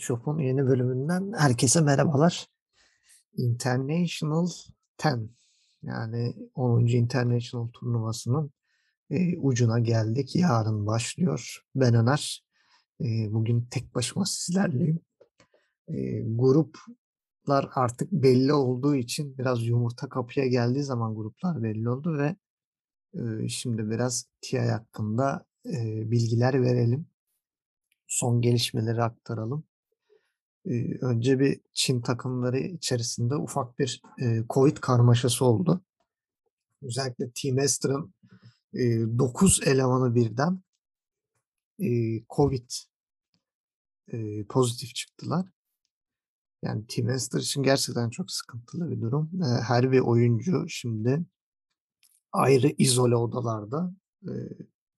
Shop'un yeni bölümünden herkese merhabalar. International 10 yani 10. International turnuvasının e, ucuna geldik. Yarın başlıyor. Ben Öner. E, bugün tek başıma sizlerleyim. E, gruplar artık belli olduğu için biraz yumurta kapıya geldiği zaman gruplar belli oldu ve e, şimdi biraz TI hakkında e, bilgiler verelim. Son gelişmeleri aktaralım. Önce bir Çin takımları içerisinde ufak bir Covid karmaşası oldu. Özellikle Team Ester'ın e, 9 elemanı birden Covid pozitif çıktılar. Yani Team Ester için gerçekten çok sıkıntılı bir durum. Her bir oyuncu şimdi ayrı izole odalarda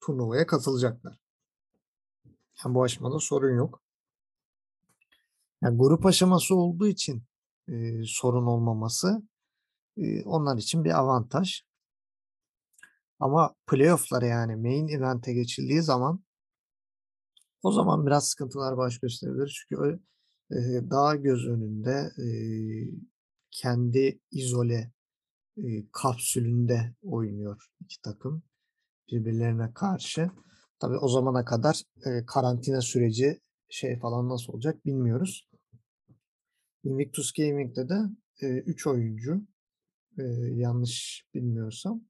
turnuvaya katılacaklar. Yani bu aşamada sorun yok. Yani grup aşaması olduğu için e, sorun olmaması e, onlar için bir avantaj. Ama playoff'lara yani main event'e geçildiği zaman o zaman biraz sıkıntılar baş gösterebilir. Çünkü e, daha göz önünde e, kendi izole e, kapsülünde oynuyor iki takım birbirlerine karşı. Tabi o zamana kadar e, karantina süreci şey falan nasıl olacak bilmiyoruz. Invictus Gaming'de de 3 e, oyuncu e, yanlış bilmiyorsam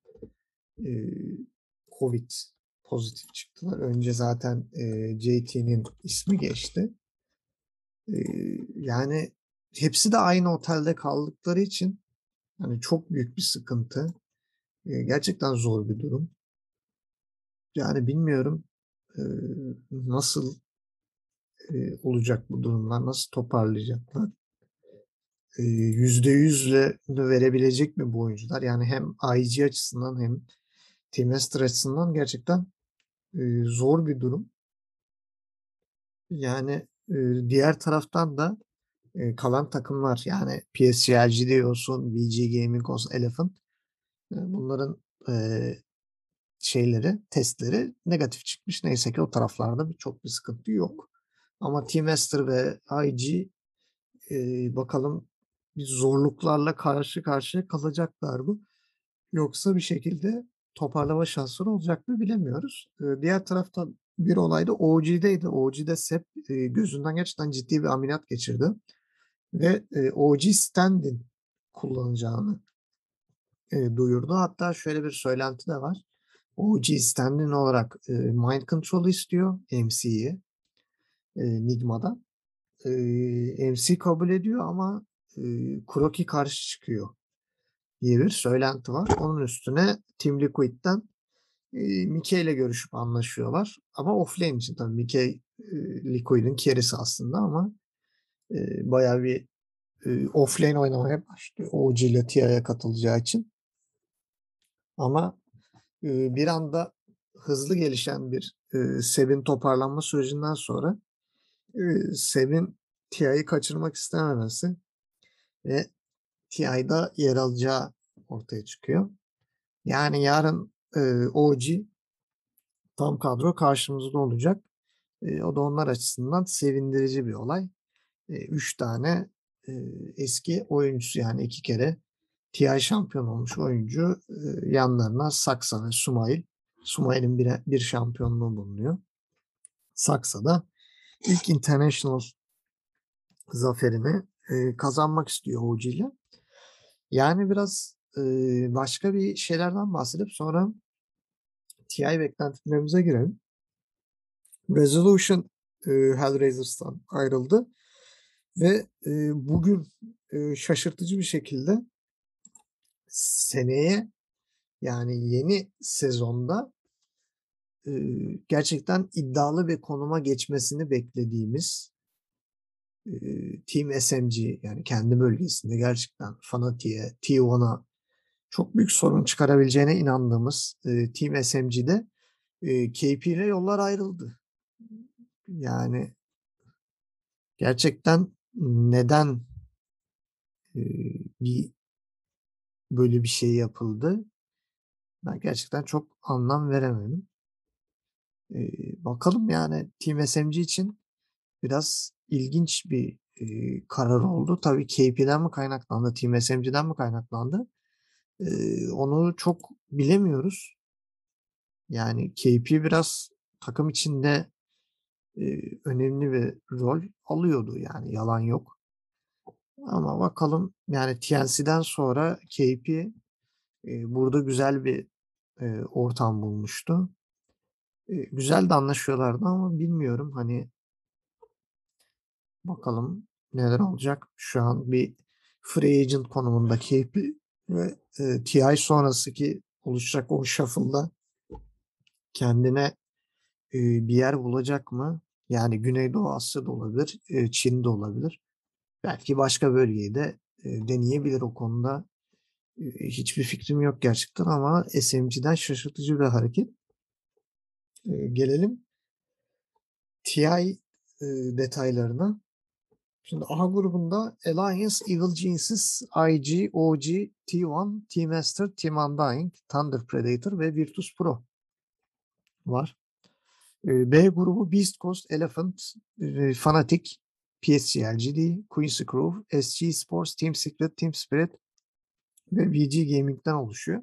e, Covid pozitif çıktılar. Önce zaten e, JT'nin ismi geçti. E, yani hepsi de aynı otelde kaldıkları için yani çok büyük bir sıkıntı. E, gerçekten zor bir durum. Yani bilmiyorum e, nasıl e, olacak bu durumlar, nasıl toparlayacaklar yüzde yüzle verebilecek mi bu oyuncular? Yani hem IG açısından hem Teammaster açısından gerçekten zor bir durum. Yani diğer taraftan da kalan takımlar yani PSGLG diyorsun, VG Gaming olsun, Elephant bunların şeyleri, testleri negatif çıkmış. Neyse ki o taraflarda çok bir sıkıntı yok. Ama Teammaster ve IG bakalım bir zorluklarla karşı karşıya kalacaklar mı? Yoksa bir şekilde toparlama şansları olacak mı bilemiyoruz. Diğer taraftan bir olay da OG'deydi. OG'de Sep gözünden gerçekten ciddi bir ameliyat geçirdi. Ve OG Stand'in kullanacağını duyurdu. Hatta şöyle bir söylenti de var. OG Stand'in olarak Mind Control istiyor MC'yi Nigma'da. E, MC kabul ediyor ama e, Kuroki karşı çıkıyor diye bir söylenti var. Onun üstüne Team Liquid'den e, ile görüşüp anlaşıyorlar. Ama offlane için tabii Mike e, Liquid'in kerisi aslında ama e, bayağı bir e, offlane oynamaya başlıyor. OG ile TIA'ya katılacağı için. Ama bir anda hızlı gelişen bir e, Seb'in toparlanma sürecinden sonra e, Seb'in TIA'yı kaçırmak istememesi ve TI'da yer alacağı ortaya çıkıyor. Yani yarın e, OG tam kadro karşımızda olacak. E, o da onlar açısından sevindirici bir olay. E, üç tane e, eski oyuncusu yani iki kere TI şampiyon olmuş oyuncu e, yanlarına Saksa ve Sumail. Sumail'in bir, bir şampiyonluğu bulunuyor. Saksa da ilk international zaferini e, kazanmak istiyor ile. Yani biraz e, başka bir şeylerden bahsedip sonra TI beklentilerimize girelim. Resolution e, Hellraisers'tan ayrıldı ve e, bugün e, şaşırtıcı bir şekilde seneye yani yeni sezonda e, gerçekten iddialı bir konuma geçmesini beklediğimiz Team SMG yani kendi bölgesinde gerçekten Fanatic'e, T1'a çok büyük sorun çıkarabileceğine inandığımız Team SMG'de KP ile yollar ayrıldı. Yani gerçekten neden bir böyle bir şey yapıldı? Ben gerçekten çok anlam veremedim. bakalım yani Team SMG için biraz ilginç bir, eee, karar oldu. Tabii KP'den mi kaynaklandı, Team mi kaynaklandı, eee, onu çok bilemiyoruz. Yani KP biraz takım içinde, eee, önemli bir rol alıyordu yani yalan yok. Ama bakalım yani TLC'den sonra KP, eee, burada güzel bir, eee, ortam bulmuştu. Eee, güzel de anlaşıyorlardı ama bilmiyorum hani bakalım neler olacak. Şu an bir free agent konumunda KP ve, eee, TI sonrasındaki oluşacak o shuffle'da kendine, eee, bir yer bulacak mı? Yani Güneydoğu Asya'da olabilir, eee, Çin'de olabilir. Belki başka bölgeyi de, eee, deneyebilir o konuda. Eee, hiçbir fikrim yok gerçekten ama SMG'den şaşırtıcı bir hareket. Eee, gelelim TI, eee, detaylarına. Şimdi A grubunda Alliance, Evil Geniuses, IG, OG, T1, T-Master, Team Undying, Thunder Predator ve Virtus Pro var. Eee, B grubu Beast Coast, Elephant, eee, Fnatic, PSG LGD, Quincy Crew, SG Sports, Team Secret, Team Spirit ve VG Gaming'den oluşuyor.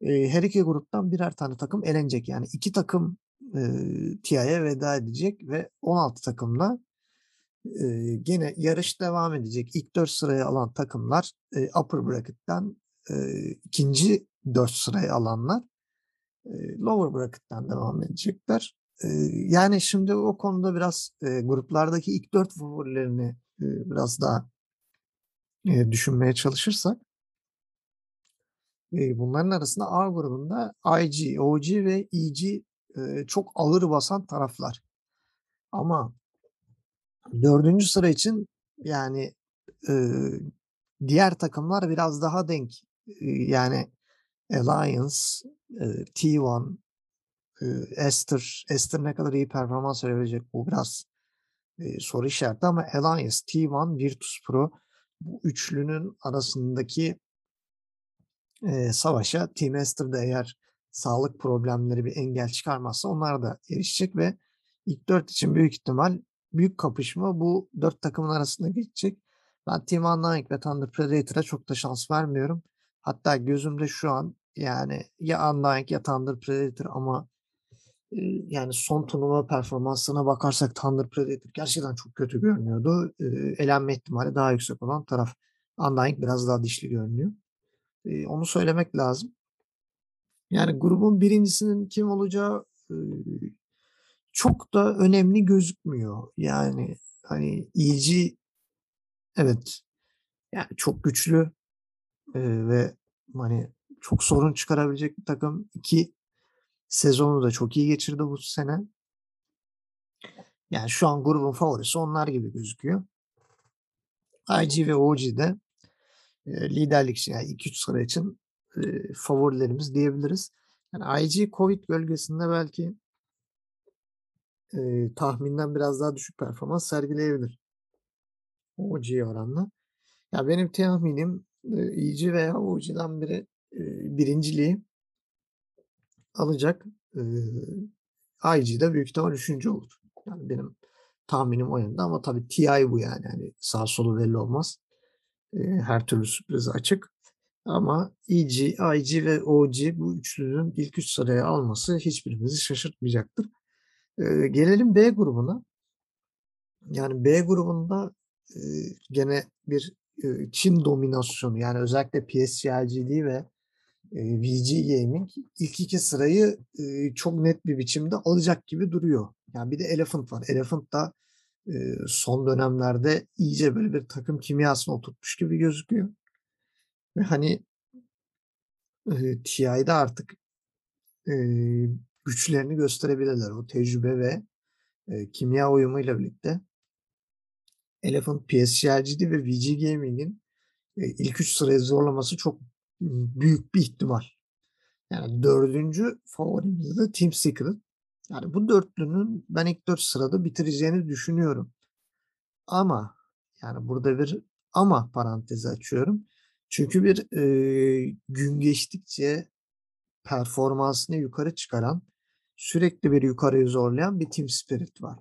Eee, her iki gruptan birer tane takım elenecek. Yani 2 takım, eee, TI'ye veda edecek ve 16 takımla, eee, gene yarış devam edecek. İlk 4 sırayı alan takımlar, eee, upper bracket'ten, eee, 2'nci 4 sırayı alanlar, eee, lower bracket'ten devam edecekler. Eee, yani şimdi o konuda biraz, eee, gruplardaki ilk 4 favorilerini, eee, biraz daha, eee, düşünmeye çalışırsak bunların arasında A grubunda IG, OG ve EG, eee, çok ağır basan taraflar. Ama 4'üncü sıra için yani, eee, diğer takımlar biraz daha denk. Eee, yani Alliance, eee, T1, eee, Aster, Aster ne kadar iyi performans verebilecek bu biraz, eee, soru işareti ama Alliance, T1, Virtus Pro bu üçlünün arasındaki eee, savaşa Team Aster da eğer sağlık problemleri bir engel çıkarmazsa onlar da erişecek ve ilk 4 için büyük ihtimal büyük kapışma bu 4 takımın arasında geçecek. Ben Team Undying ve Thunder Predator'a çok da şans vermiyorum. Hatta gözümde şu an yani ya Undying ya Thunder Predator ama, eee, yani son turnuva performanslarına bakarsak Thunder Predator gerçekten çok kötü görünüyordu. Eee, elenme ihtimali daha yüksek olan taraf. Undying biraz daha dişli görünüyor. Eee, onu söylemek lazım. Yani grubun 1'incisinin kim olacağı, çok da önemli gözükmüyor. Yani, hani, EG evet, yani çok güçlü, eee, ve hani çok sorun çıkarabilecek bir takım. 2 sezonu da çok iyi geçirdi bu sene. Yani şu an grubun favorisi onlar gibi gözüküyor. IG ve OG de, eee, liderlik yani ilk 3 sıra için, eee, favorilerimiz diyebiliriz. Yani IG Covid gölgesinde belki eee, tahminden biraz daha düşük performans sergileyebilir. OG'ye oranla. Ya benim tahminim, eee, EG veya OG'den biri, eee, birinciliği alacak. Eee, IG de büyük ihtimal 3'üncü olur. Yani benim tahminim o yönde ama tabii TI bu yani. Hani sağ solu belli olmaz. Eee, her türlü sürprize açık. Ama EG, IG ve OG bu üçlünün ilk 3 sıraya alması hiçbirimizi şaşırtmayacaktır. Eee, gelelim B grubuna. Yani B grubunda, eee, gene bir, eee, Çin dominasyonu yani özellikle PSG LGD ve, eee, VG Gaming ilk 2 sırayı, eee, çok net bir biçimde alacak gibi duruyor. Yani bir de Elephant var. Elephant da, eee, son dönemlerde iyice böyle bir takım kimyasına oturtmuş gibi gözüküyor. Ve hani eee, TI'de artık, eee, güçlerini gösterebilirler. O tecrübe ve, eee, kimya uyumuyla birlikte. Elephant, PSG LGD ve VG Gaming'in, eee, ilk 3 sırayı zorlaması çok, büyük bir ihtimal. Yani 4'üncü favorimiz de Team Secret. Yani bu dörtlünün ben ilk 4 sırada bitireceğini düşünüyorum. Ama, yani burada bir ama parantezi açıyorum. Çünkü bir, eee, gün geçtikçe performansını yukarı çıkaran, sürekli bir yukarıyı zorlayan bir Team Spirit var.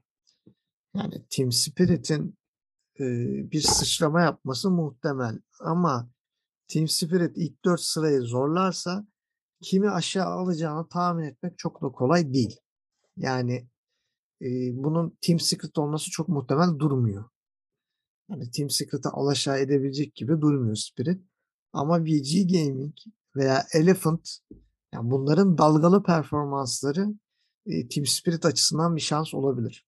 Yani Team Spirit'in e, bir sıçrama yapması muhtemel ama Team Spirit ilk 4 sırayı zorlarsa kimi aşağı alacağını tahmin etmek çok da kolay değil. Yani e, bunun Team Secret olması çok muhtemel durmuyor. Yani Team Secret'ı alaşağı edebilecek gibi durmuyor Spirit. Ama VG Gaming veya Elephant yani bunların dalgalı performansları e, Team Spirit açısından bir şans olabilir.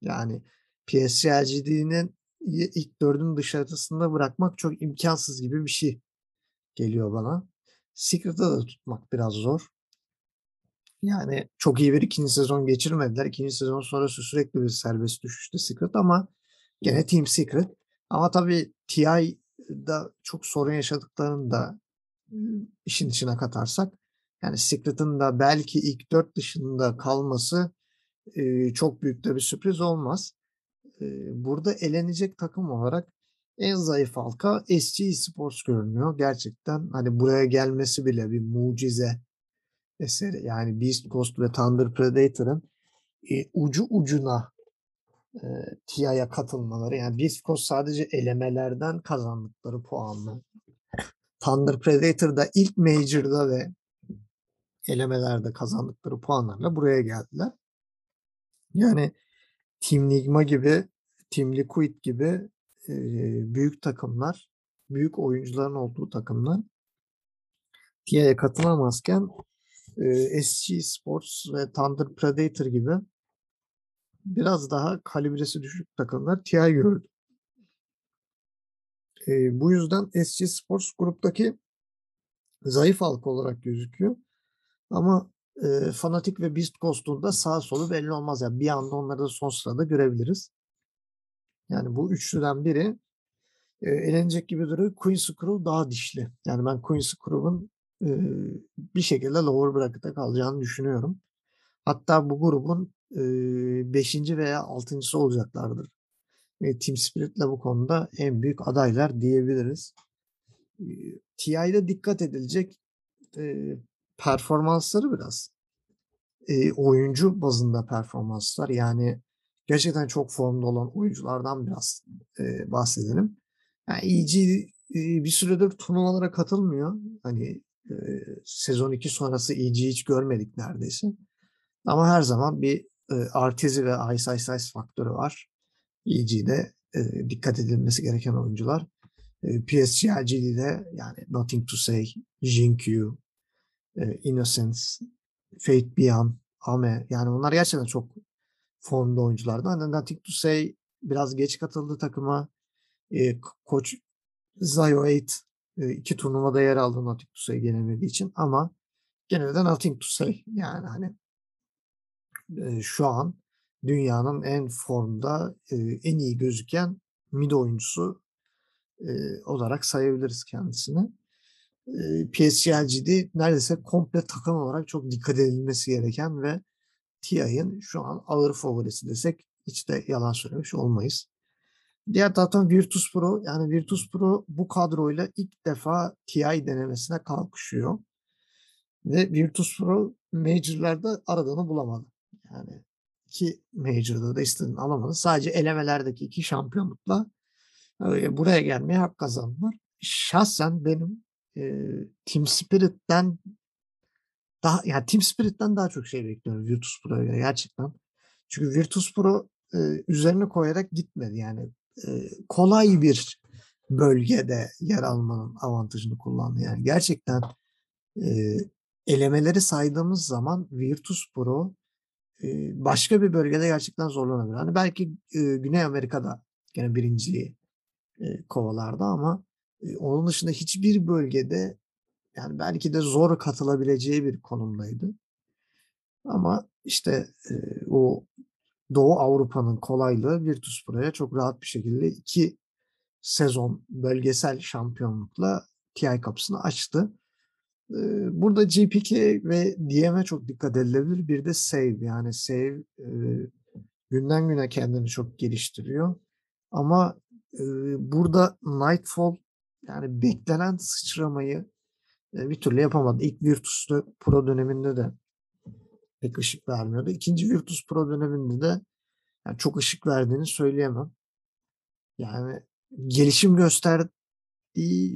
Yani PSG LGD'nin ilk dördün dışarısında bırakmak çok imkansız gibi bir şey geliyor bana. Secret'ı da tutmak biraz zor. Yani çok iyi bir ikinci sezon geçirmediler. İkinci sezon sonrası sürekli bir serbest düşüştü Secret ama gene Team Secret. Ama tabii TI'da çok sorun yaşadıklarını da işin içine katarsak yani Secret'ın da belki ilk dört dışında kalması çok büyük de bir sürpriz olmaz. burada elenecek takım olarak en zayıf halka SG Sports görünüyor. Gerçekten hani buraya gelmesi bile bir mucize eseri. Yani Beast Coast ve Thunder Predator'ın e, ucu ucuna e, TIA'ya katılmaları. Yani Beast Coast sadece elemelerden kazandıkları puanla. Thunder Predator'da ilk Major'da ve elemelerde kazandıkları puanlarla buraya geldiler. Yani Team Ligma gibi, Team Liquid gibi e, büyük takımlar, büyük oyuncuların olduğu takımlar TIA'ya katılamazken e, SG Sports ve Thunder Predator gibi biraz daha kalibresi düşük takımlar TI gördü. E, bu yüzden SG Sports gruptaki zayıf halka olarak gözüküyor. Ama e, Fanatic ve Beast Coast'un da sağ solu belli olmaz. Yani bir anda onları da son sırada görebiliriz. Yani bu üçlüden biri e, elenecek gibi duruyor. Queen's Crew daha dişli. Yani ben Queen's Crew'un e, bir şekilde lower bracket'e kalacağını düşünüyorum. Hatta bu grubun 5. E, veya 6.sı olacaklardır. E, Team Spirit'le bu konuda en büyük adaylar diyebiliriz. E, TI'de dikkat edilecek e, performansları biraz. E, oyuncu bazında performanslar yani gerçekten çok formda olan oyunculardan biraz e, bahsedelim. Yani EG e, bir süredir turnuvalara katılmıyor. Hani e, sezon 2 sonrası EG hiç görmedik neredeyse. Ama her zaman bir e, Artizi ve Ice Ice Ice faktörü var. EG'de e, dikkat edilmesi gereken oyuncular. E, PSG LGD'de yani Nothing to Say, Jinkyu, e, Innocence, Fate Beyond, Ame yani bunlar gerçekten çok formda oyunculardı. Hani Nothing to Say biraz geç katıldı takıma. E, koç Zayo 8 e, iki turnuvada yer aldı Nothing to Say gelemediği için ama gene de Nothing to Say yani hani e, şu an dünyanın en formda e, en iyi gözüken mid oyuncusu e, olarak sayabiliriz kendisini. E, neredeyse komple takım olarak çok dikkat edilmesi gereken ve TI'nin şu an ağır favorisi desek hiç de yalan söylemiş olmayız. Diğer taraftan Virtus Pro yani Virtus Pro bu kadroyla ilk defa TI denemesine kalkışıyor. Ve Virtus Pro Major'larda aradığını bulamadı. Yani iki Major'da da istediğini alamadı. Sadece elemelerdeki iki şampiyonlukla e, buraya gelmeye hak kazandılar. Şahsen benim e, Team Spirit'ten daha yani Team Spirit'ten daha çok şey bekliyorum Virtus Pro'ya gerçekten. Çünkü Virtus Pro e, üzerine koyarak gitmedi yani kolay bir bölgede yer almanın avantajını kullandı. Yani gerçekten e, elemeleri saydığımız zaman Virtus Pro e, başka bir bölgede gerçekten zorlanabilir. Hani belki e, Güney Amerika'da gene birinciliği e, kovalardı ama e, onun dışında hiçbir bölgede yani belki de zor katılabileceği bir konumdaydı. Ama işte e, o Doğu Avrupa'nın kolaylığı Virtus Pro'ya çok rahat bir şekilde iki sezon bölgesel şampiyonlukla TI kapısını açtı. Burada GPK ve DM'e çok dikkat edilebilir. Bir de Save yani Save günden güne kendini çok geliştiriyor. Ama burada Nightfall yani beklenen sıçramayı bir türlü yapamadı. İlk Virtus Pro döneminde de pek ışık vermiyordu. İkinci Virtus Pro döneminde de Yani çok ışık verdiğini söyleyemem. Yani gelişim gösterdiği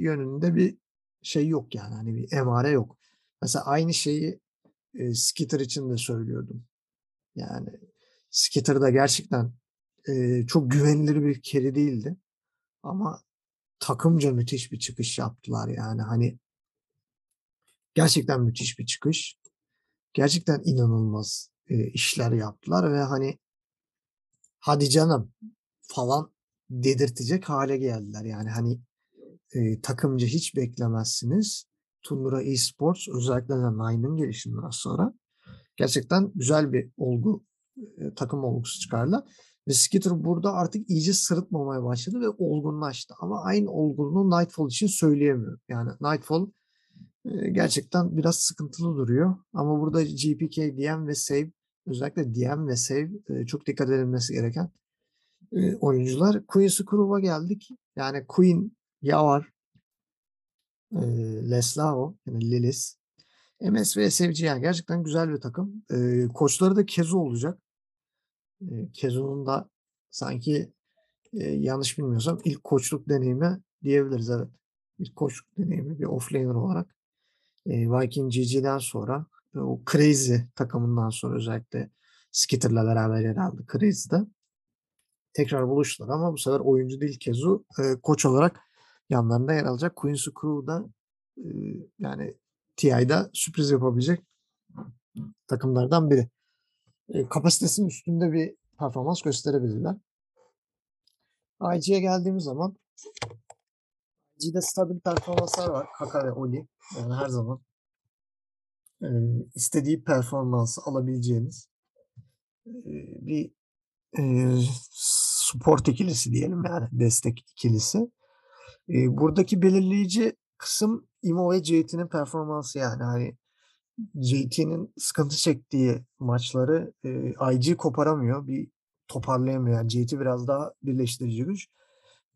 yönünde bir şey yok yani, hani, bir emare yok. Mesela aynı şeyi, eee, Skitter için de söylüyordum. Yani Skitter da gerçekten, eee, çok güvenilir bir carry değildi ama takımca müthiş bir çıkış yaptılar yani, hani gerçekten müthiş bir çıkış. Gerçekten inanılmaz, eee, işler yaptılar ve, hani "Hadi canım!" falan dedirtecek hâle geldiler. Yani, hani, eee, takımca hiç beklemezsiniz. Tundra Esports özellikle de Nine'ın gelişinden sonra gerçekten güzel bir olgu, eee, takım olgusu çıkardılar ve Skitter burada artık iyice sırıtmamaya başladı ve olgunlaştı ama aynı olgunluğu Nightfall için söyleyemiyorum. Yani Nightfall, eee, gerçekten biraz sıkıntılı duruyor ama burada GPK, DM ve Save özellikle DM ve Save, eee, çok dikkat edilmesi gereken, eee, oyuncular. Queen Screw''a geldik. Yani Queen, Yawar eee, Leslao, yani Lilis, MS ve SFG yani gerçekten güzel bir takım. Koçları da Kezu olacak. Eee, Kezu'nun da sanki, yanlış bilmiyorsam ilk koçluk deneyimi diyebiliriz, evet. İlk koçluk deneyimi bir offlaner olarak. Eee, Viking GG'den sonra o Crazy takımından sonra özellikle Skitter'la beraber yer aldı Crazy'de. Tekrar buluştular ama bu sefer oyuncu değil Kezu, koç olarak yanlarında yer alacak. Queen Screw da, eee, yani TI'da sürpriz yapabilecek takımlardan biri. Kapasitesinin üstünde bir performans gösterebilirler. IG'ye geldiğimiz zaman IG'de stabil performanslar var. Kaka ve Oli. Yani her zaman eee, istediği performansı alabileceğiniz, eee, bir, eee, support ikilisi diyelim yani destek ikilisi. Eee, buradaki belirleyici kısım Imo ve JT'nin performansı yani, hani, JT'nin sıkıntı çektiği maçları, eee, IG koparamıyor, bir toparlayamıyor. Yani JT biraz daha birleştirici güç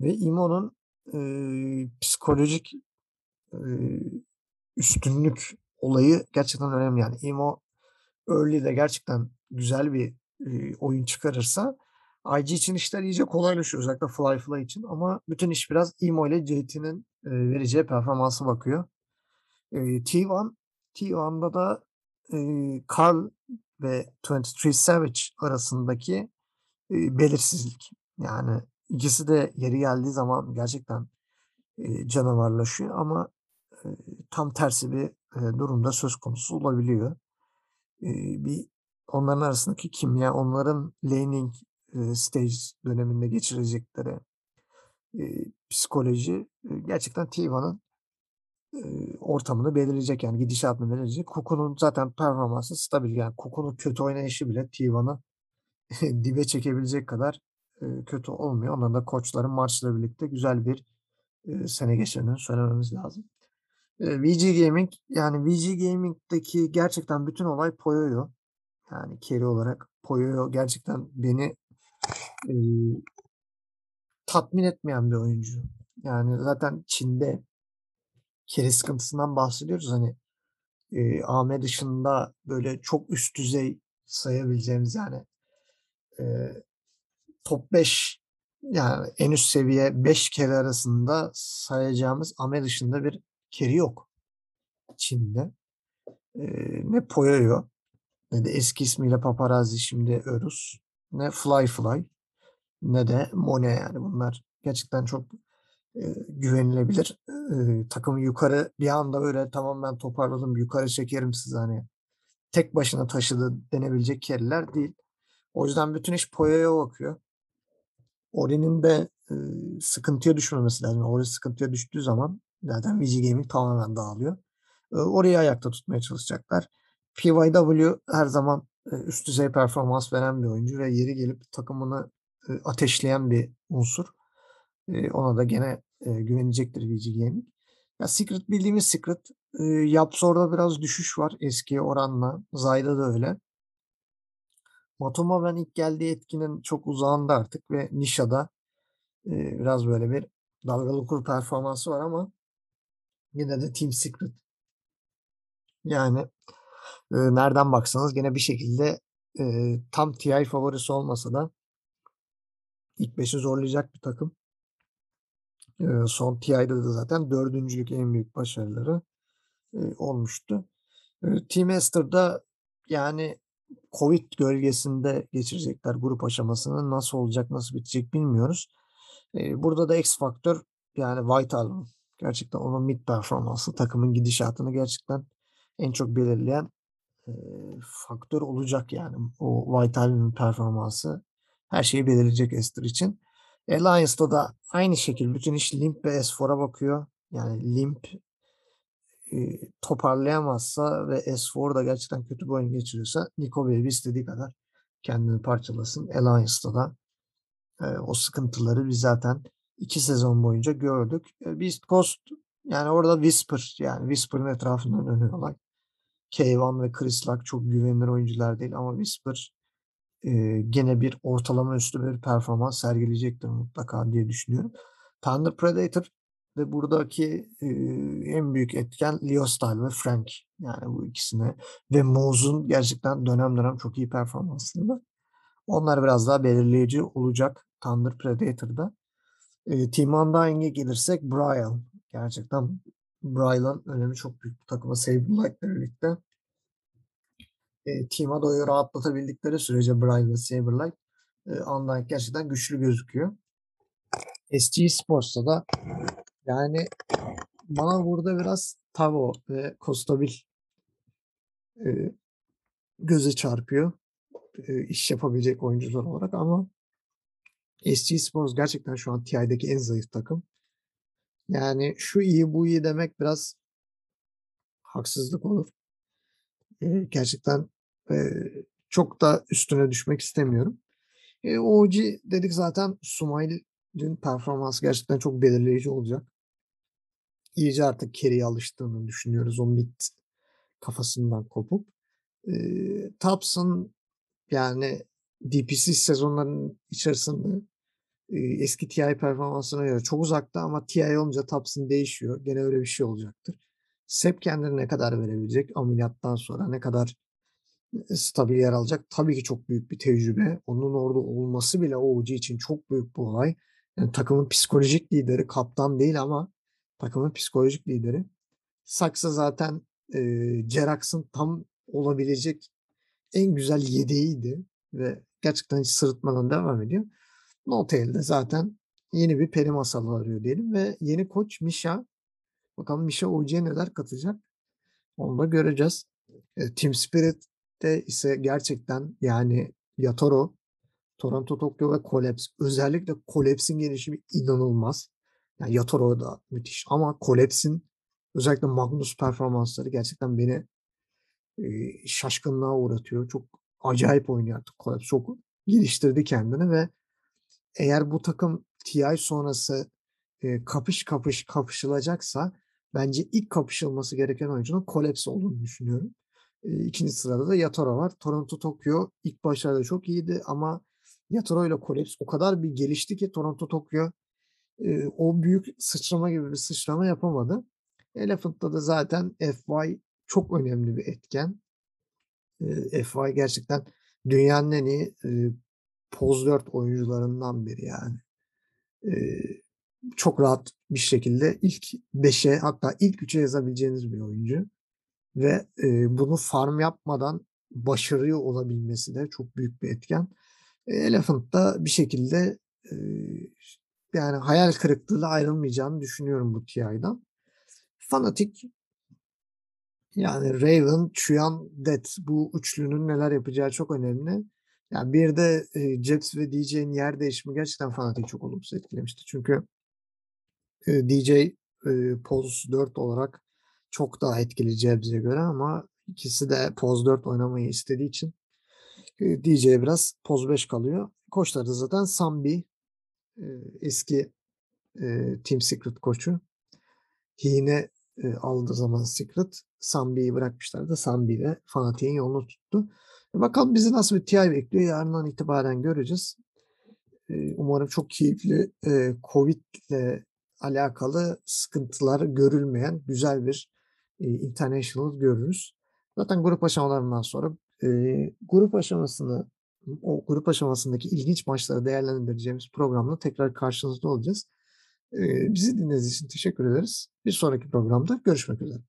ve Imo'nun, eee, psikolojik, eee, üstünlük olayı gerçekten önemli. Yani Imo early'de gerçekten güzel bir, eee, oyun çıkarırsa IG için işler iyice kolaylaşıyor özellikle Fly Fly için ama bütün iş biraz Imo ile JT'nin, eee, vereceği performansa bakıyor. Eee, T1 T1'da da, eee, Karl ve 23 Savage arasındaki, eee, belirsizlik. Yani ikisi de yeri geldiği zaman gerçekten, eee, canavarlaşıyor ama, eee, tam tersi bir, eee, durum da söz konusu olabiliyor. Eee, bir onların arasındaki kimya, onların laning, eee, stage döneminde geçirecekleri, eee, psikoloji, eee, gerçekten T1'ın, eee, ortamını belirleyecek yani gidişatını belirleyecek. Kuku'nun zaten performansı stabil yani Kuku'nun kötü oynayışı bile T1'ı dibe çekebilecek kadar, kötü olmuyor. Onların da koçları Marsh'la birlikte güzel bir, sene geçirdiğini söylememiz lazım. VG Gaming yani VG Gaming'deki gerçekten bütün olay Poyoyo. Yani carry olarak Poyoyo gerçekten beni, eee, tatmin etmeyen bir oyuncu. Yani zaten Çin'de carry sıkıntısından bahsediyoruz. Hani, eee, AM dışında böyle çok üst düzey sayabileceğimiz yani, eee, top 5 yani en üst seviye 5 carry arasında sayacağımız AME dışında bir carry yok Çin'de. Eee, ne Poyoyo ne de eski ismiyle Paparazzi şimdi Örus ne Fly Fly ne de Mone yani bunlar gerçekten çok, güvenilebilir. Eee, takımı yukarı bir anda böyle "Tamam ben toparladım, yukarı çekerim sizi." hani tek başına taşıdı denebilecek carry'ler değil. O yüzden bütün iş Poyo'ya bakıyor. Ori'nin de, sıkıntıya düşmemesi lazım. Ori sıkıntıya düştüğü zaman zaten VG Gaming tamamen dağılıyor. Eee, Ori'yi ayakta tutmaya çalışacaklar. PYW her zaman, üst düzey performans veren bir oyuncu ve yeri gelip takımını, ateşleyen bir unsur. Ona da gene, eee, güvenecektir VG Gaming. Ya Secret bildiğimiz Secret. Eee, Yapzor'da biraz düşüş var eskiye oranla. Zay'da da öyle. Matoma ben ilk geldiği etkinin çok uzağında artık ve Nisha'da, eee, biraz böyle bir dalgalı kur performansı var ama yine de Team Secret. Yani, eee, nereden baksanız gene bir şekilde, eee, tam TI favorisi olmasa da ilk 5'i zorlayacak bir takım. Son TI'de de zaten dördüncülük en büyük başarıları, olmuştu. Team Ester'da yani Covid gölgesinde geçirecekler grup aşamasını. Nasıl olacak, nasıl bitecek bilmiyoruz. Burada da X faktör yani Whitehal'ın gerçekten onun mid performansı takımın gidişatını gerçekten en çok belirleyen, faktör olacak yani. O Whitehal'ın performansı her şeyi belirleyecek Ester için. Alliance'da da aynı şekilde bütün iş Limp ve S4'a bakıyor. Yani Limp eee, toparlayamazsa ve S4 da gerçekten kötü bir oyun geçiriyorsa Nico Baby istediği kadar kendini parçalasın. Alliance'da da, eee, o sıkıntıları biz zaten 2 sezon boyunca gördük. Eee, Beast Coast yani orada Whisper yani Whisper'ın etrafından dönüyorlar. K1 ve Chris Luck çok güvenilir oyuncular değil ama Whisper, eee, gene bir ortalama üstü bir performans sergileyecektir mutlaka diye düşünüyorum. Thunder Predator ve buradaki, eee, en büyük etken Leostar ve Frank. Yani bu ikisine ve Moz'un gerçekten dönem dönem çok iyi performansları. Onlar biraz daha belirleyici olacak Thunder Predator'da. Eee, Team Undying'e gelirsek Bryle. Gerçekten Bryle'ın önemi çok büyük bu takıma Saberlight'la birlikte. Eee, Team Ado'yu rahatlatabildikleri sürece Bryle ve Saberlight, eee, Undying gerçekten güçlü gözüküyor. SG Sports'ta da yani bana burada biraz Tavo ve Kostabil eee, göze çarpıyor, eee, iş yapabilecek oyuncular olarak ama SG Sports gerçekten şu an TI'deki en zayıf takım. Yani şu iyi, bu iyi demek biraz haksızlık olur. Eee, gerçekten, eee, çok da üstüne düşmek istemiyorum. Eee, OG dedik zaten Smile'in performansı gerçekten çok belirleyici olacak. İyice artık carry'e alıştığını düşünüyoruz o mid kafasından kopup. Eee, Thompson yani DPC sezonlarının içerisinde, eee, eski TI performansına göre çok uzakta ama TI olunca Thompson değişiyor. Gene öyle bir şey olacaktır. Sep kendini ne kadar verebilecek ameliyattan sonra, ne kadar, stabil yer alacak? Tabii ki çok büyük bir tecrübe. Onun orada olması bile OG için çok büyük bir olay. Yani takımın psikolojik lideri, kaptan değil ama takımın psikolojik lideri. Sax'a zaten, eee, Jerax'ın tam olabilecek en güzel yedeğiydi ve gerçekten hiç sırıtmadan devam ediyor. N.O.Tail de zaten yeni bir peri masalı arıyor diyelim ve yeni koç Misha. Bakalım Misha OG'ye neler katacak? Onu da göreceğiz. Eee, Team Spirit'te ise gerçekten yani Yatoro, Toronto Tokyo ve Collapse. Özellikle Collapse'in gelişimi inanılmaz. Yani Yatoro da müthiş ama Collapse'in özellikle Magnus performansları gerçekten beni, eee, şaşkınlığa uğratıyor. Çok acayip oynuyor artık Collapse. Çok geliştirdi kendini ve eğer bu takım TI sonrası, eee, kapış kapış kapışılacaksa bence ilk kapışılması gereken oyuncunun Collapse olduğunu düşünüyorum. 2'nci sırada da Yatoro var. Toronto Tokyo ilk başlarda çok iyiydi ama Yatoro ile Collapse o kadar bir gelişti ki Toronto Tokyo, o büyük sıçrama gibi bir sıçrama yapamadı. Elephant'ta da zaten FY çok önemli bir etken. FY gerçekten dünyanın en iyi, Poz 4 oyuncularından biri yani. Çok rahat bir şekilde ilk 5'e hatta ilk 3'e yazabileceğiniz bir oyuncu ve, eee, bunu farm yapmadan başarıyor olabilmesi de çok büyük bir etken. Elephant da bir şekilde, eee, yani hayal kırıklığıyla ayrılmayacağını düşünüyorum bu TI'dan. Fnatic yani Raven, Chuyan, Dead bu üçlünün neler yapacağı çok önemli. Ya bir de, eee, Jax ve DJ'nin yer değişimi gerçekten Fnatic'i çok olumsuz etkilemişti. Çünkü, eee, DJ, eee, Poz 4 olarak çok daha etkili Jabs'e göre ama ikisi de Poz 4 oynamayı istediği için, eee, DJ biraz Poz 5 kalıyor. Koçları da zaten Sambi, eee, eski, eee, Team Secret koçu. Hine, eee, aldığı zaman Secret, Sambi'yi bırakmışlardı. Sambi de Fnatic'in yolunu tuttu. E, bakalım bizi nasıl bir TI bekliyor? Yarından itibaren göreceğiz. Umarım çok keyifli, eee, Covid'le alakalı sıkıntılar görülmeyen güzel bir, eee, international görürüz. Zaten grup aşamalarından sonra, eee, grup aşamasını o grup aşamasındaki ilginç maçları değerlendireceğimiz programla tekrar karşınızda olacağız. Eee, bizi dinlediğiniz için teşekkür ederiz. Bir sonraki programda görüşmek üzere.